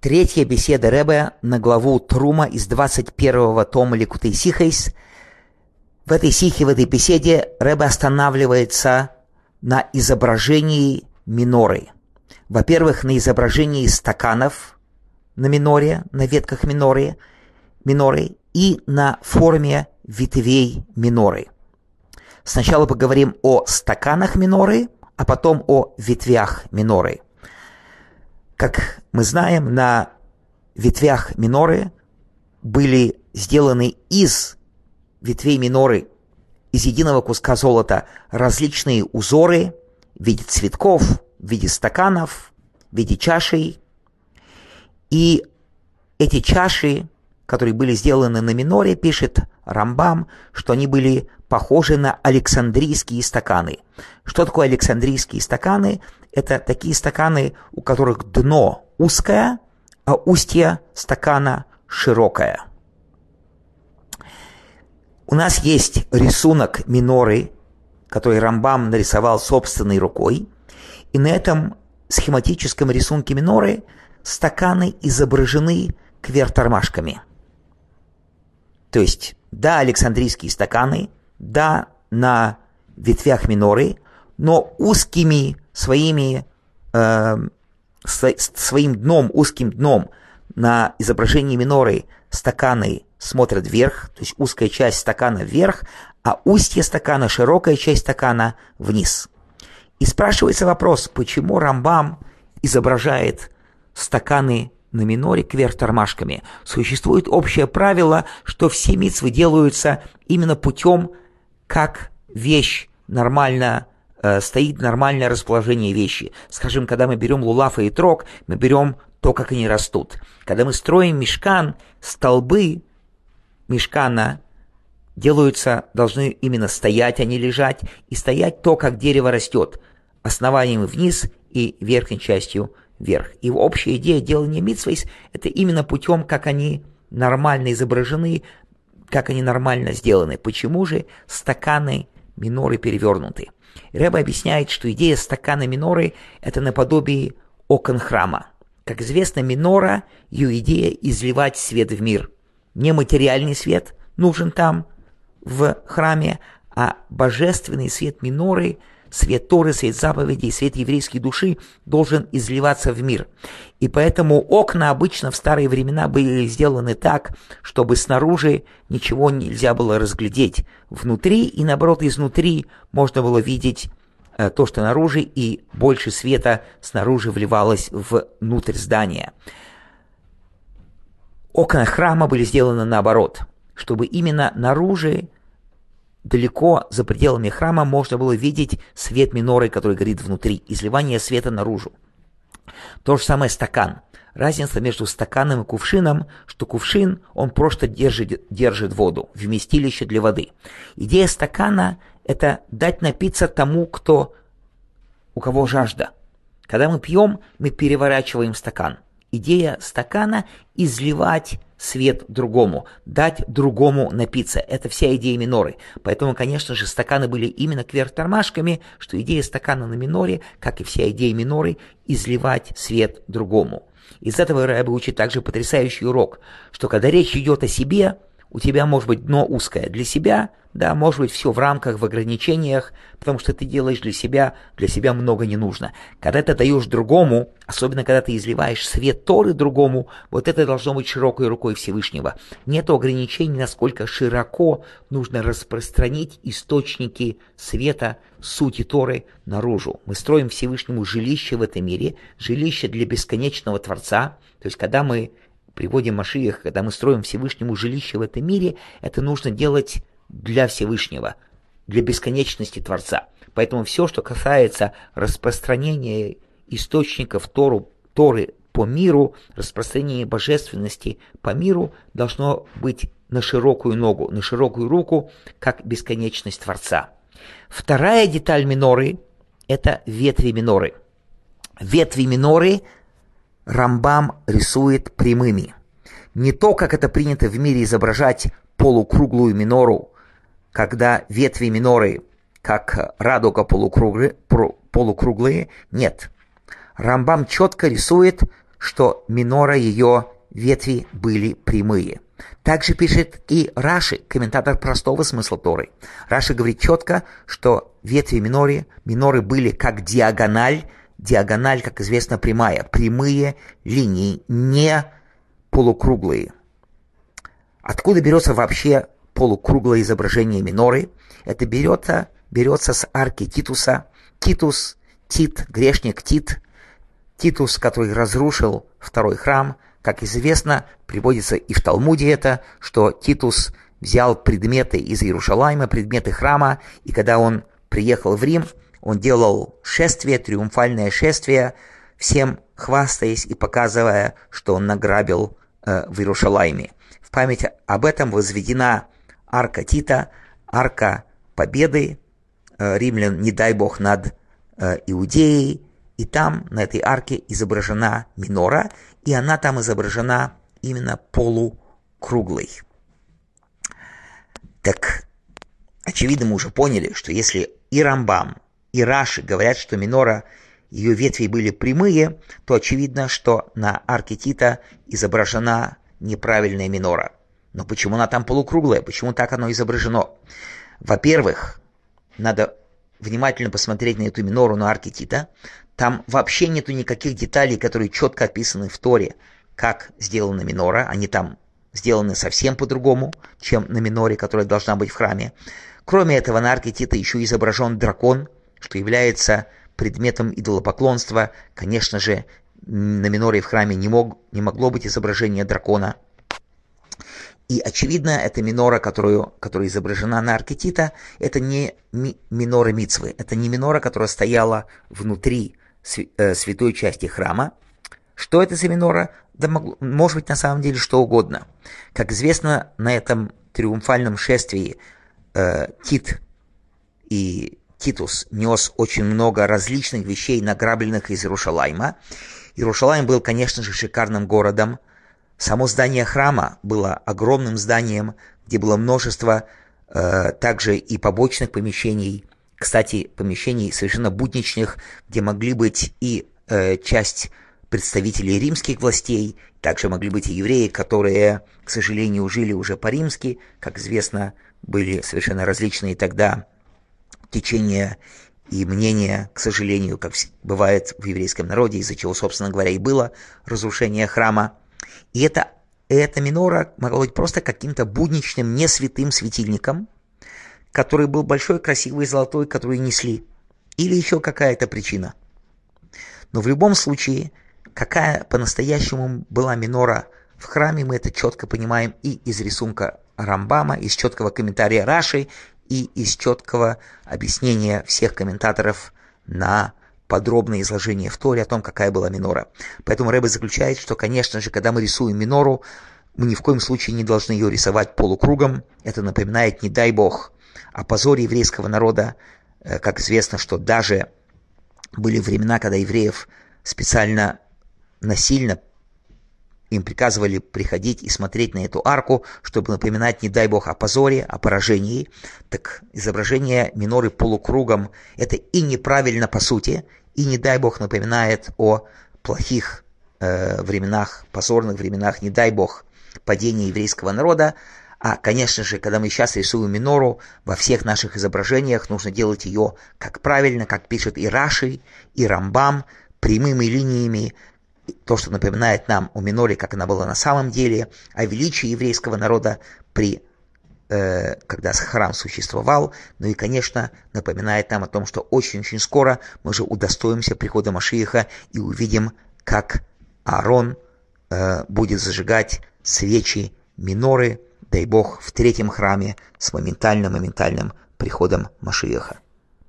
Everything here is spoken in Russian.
Третья беседа Рэбе на главу Трума из 21-го тома Ликутей Сихейс. В этой сихе, в этой беседе Рэбе останавливается на изображении миноры. Во-первых, на изображении стаканов на миноре, на ветках миноры, миноры и на форме ветвей миноры. Сначала поговорим о стаканах миноры, а потом о ветвях миноры – как мы знаем, на ветвях миноры были сделаны из ветвей миноры, из единого куска золота, различные узоры в виде цветков, в виде стаканов, в виде чашей. И эти чаши, которые были сделаны на миноре, пишет Рамбам, что они были похожи на Александрийские стаканы. Что такое Александрийские стаканы? Это такие стаканы, у которых дно узкое, а устье стакана широкое. У нас есть рисунок миноры, который Рамбам нарисовал собственной рукой, и на этом схематическом рисунке миноры стаканы изображены квертормашками. То есть, да, Александрийские стаканы, да, на ветвях миноры, но узкими своими, э, своим дном, узким дном на изображении миноры стаканы смотрят вверх, то есть узкая часть стакана вверх, а устье стакана, широкая часть стакана вниз. И спрашивается вопрос, почему Рамбам изображает стаканы на миноре кверх тормашками. Существует общее правило, что все митцвы делаются именно путем, как вещь нормально э, стоит нормальное расположение вещи. Скажем, когда мы берем лулафа и трог, мы берем то, как они растут. Когда мы строим мешкан, столбы мешкана делаются, должны именно стоять, а не лежать, и стоять то, как дерево растет, основанием вниз и верхней частью вверх. И общая идея делания митсвейс – это именно путем, как они нормально изображены, как они нормально сделаны. Почему же стаканы миноры перевернуты? Рэба объясняет, что идея стакана миноры – это наподобие окон храма. Как известно, минора – ее идея изливать свет в мир. Не материальный свет нужен там, в храме, а божественный свет миноры – Свет Торы, свет заповедей, свет еврейской души должен изливаться в мир. И поэтому окна обычно в старые времена были сделаны так, чтобы снаружи ничего нельзя было разглядеть внутри, и наоборот изнутри можно было видеть э, то, что наружу, и больше света снаружи вливалось внутрь здания. Окна храма были сделаны наоборот, чтобы именно наружу далеко за пределами храма можно было видеть свет миноры, который горит внутри, изливание света наружу. То же самое стакан. Разница между стаканом и кувшином, что кувшин, он просто держит, держит воду, вместилище для воды. Идея стакана – это дать напиться тому, кто, у кого жажда. Когда мы пьем, мы переворачиваем стакан. Идея стакана – изливать свет другому, дать другому напиться. Это вся идея миноры. Поэтому, конечно же, стаканы были именно кверх-тормашками, что идея стакана на миноре, как и вся идея миноры, изливать свет другому. Из этого Рэбе учит также потрясающий урок, что когда речь идет о себе, у тебя может быть дно узкое. Для себя, да, может быть все в рамках, в ограничениях, потому что ты делаешь для себя, для себя много не нужно. Когда ты даешь другому, особенно когда ты изливаешь свет Торы другому, вот это должно быть широкой рукой Всевышнего. Нет ограничений, насколько широко нужно распространить источники света, сути Торы наружу. Мы строим Всевышнему жилище в этом мире, жилище для бесконечного Творца. То есть, когда мы приводим Машиях, когда мы строим Всевышнему жилище в этом мире, это нужно делать для Всевышнего, для бесконечности Творца. Поэтому все, что касается распространения источников Тору, Торы по миру, распространения божественности по миру, должно быть на широкую ногу, на широкую руку, как бесконечность Творца. Вторая деталь миноры – это ветви миноры. Ветви миноры – Рамбам рисует прямыми. Не то, как это принято в мире изображать полукруглую минору, когда ветви миноры, как радуга полукруглые, нет. Рамбам четко рисует что минора ее ветви были прямые. Также пишет и Раши, комментатор простого смысла Торы. Раши говорит четко, что ветви миноры, миноры были как диагональ, диагональ, как известно, прямая, прямые линии, не полукруглые. Откуда берется вообще полукруглое изображение миноры? Это берется, берется с арки Титуса. Титус, Тит, грешник Тит, Титус, который разрушил второй храм, как известно, приводится и в Талмуде это, что Титус взял предметы из Иерушалайма, предметы храма, и когда он приехал в Рим, он делал шествие, триумфальное шествие, всем хвастаясь и показывая, что он награбил э, в Иерушалайме. В память об этом возведена арка Тита, арка победы э, римлян, не дай бог, над э, Иудеей, и там на этой арке изображена минора, и она там изображена именно полукруглой. Так, очевидно, мы уже поняли, что если и Рамбам, и Раши говорят, что минора, ее ветви были прямые, то очевидно, что на арке Тита изображена неправильная минора. Но почему она там полукруглая? Почему так оно изображено? Во-первых, надо внимательно посмотреть на эту минору на арке Тита. Там вообще нету никаких деталей, которые четко описаны в Торе, как сделана минора. Они там сделаны совсем по-другому, чем на миноре, которая должна быть в храме. Кроме этого, на арке Тита еще изображен дракон, что является предметом идолопоклонства. Конечно же, на миноре в храме не, мог, не могло быть изображения дракона. И очевидно, эта минора, которую, которая изображена на аркетита, это не ми, минора Мицвы, это не минора, которая стояла внутри э, святой части храма. Что это за минора? Да могло, может быть на самом деле что угодно. Как известно, на этом триумфальном шествии э, Тит и Титус нес очень много различных вещей, награбленных из Иерушалайма. Иерушалайм был, конечно же, шикарным городом. Само здание храма было огромным зданием, где было множество э, также и побочных помещений, кстати, помещений совершенно будничных, где могли быть и э, часть представителей римских властей, также могли быть и евреи, которые, к сожалению, жили уже по-римски, как известно, были совершенно различные тогда течения и мнения, к сожалению, как бывает в еврейском народе, из-за чего, собственно говоря, и было разрушение храма. И это, эта минора могла быть просто каким-то будничным, не святым светильником, который был большой, красивый, золотой, который несли. Или еще какая-то причина. Но в любом случае, какая по-настоящему была минора в храме, мы это четко понимаем и из рисунка Рамбама, из четкого комментария Раши, и из четкого объяснения всех комментаторов на подробное изложение в Торе о том, какая была минора. Поэтому Рэбе заключает, что, конечно же, когда мы рисуем минору, мы ни в коем случае не должны ее рисовать полукругом. Это напоминает, не дай бог, о позоре еврейского народа. Э, как известно, что даже были времена, когда евреев специально насильно им приказывали приходить и смотреть на эту арку, чтобы напоминать, не дай бог, о позоре, о поражении. Так изображение миноры полукругом – это и неправильно по сути, и, не дай бог, напоминает о плохих э, временах, позорных временах, не дай бог, падения еврейского народа. А, конечно же, когда мы сейчас рисуем минору, во всех наших изображениях нужно делать ее как правильно, как пишет и Раши, и Рамбам, прямыми линиями, то, что напоминает нам о миноре, как она была на самом деле, о величии еврейского народа при э, когда храм существовал, ну и, конечно, напоминает нам о том, что очень-очень скоро мы же удостоимся прихода Машииха и увидим, как Аарон э, будет зажигать свечи миноры, дай Бог, в третьем храме с моментальным-моментальным приходом Машииха.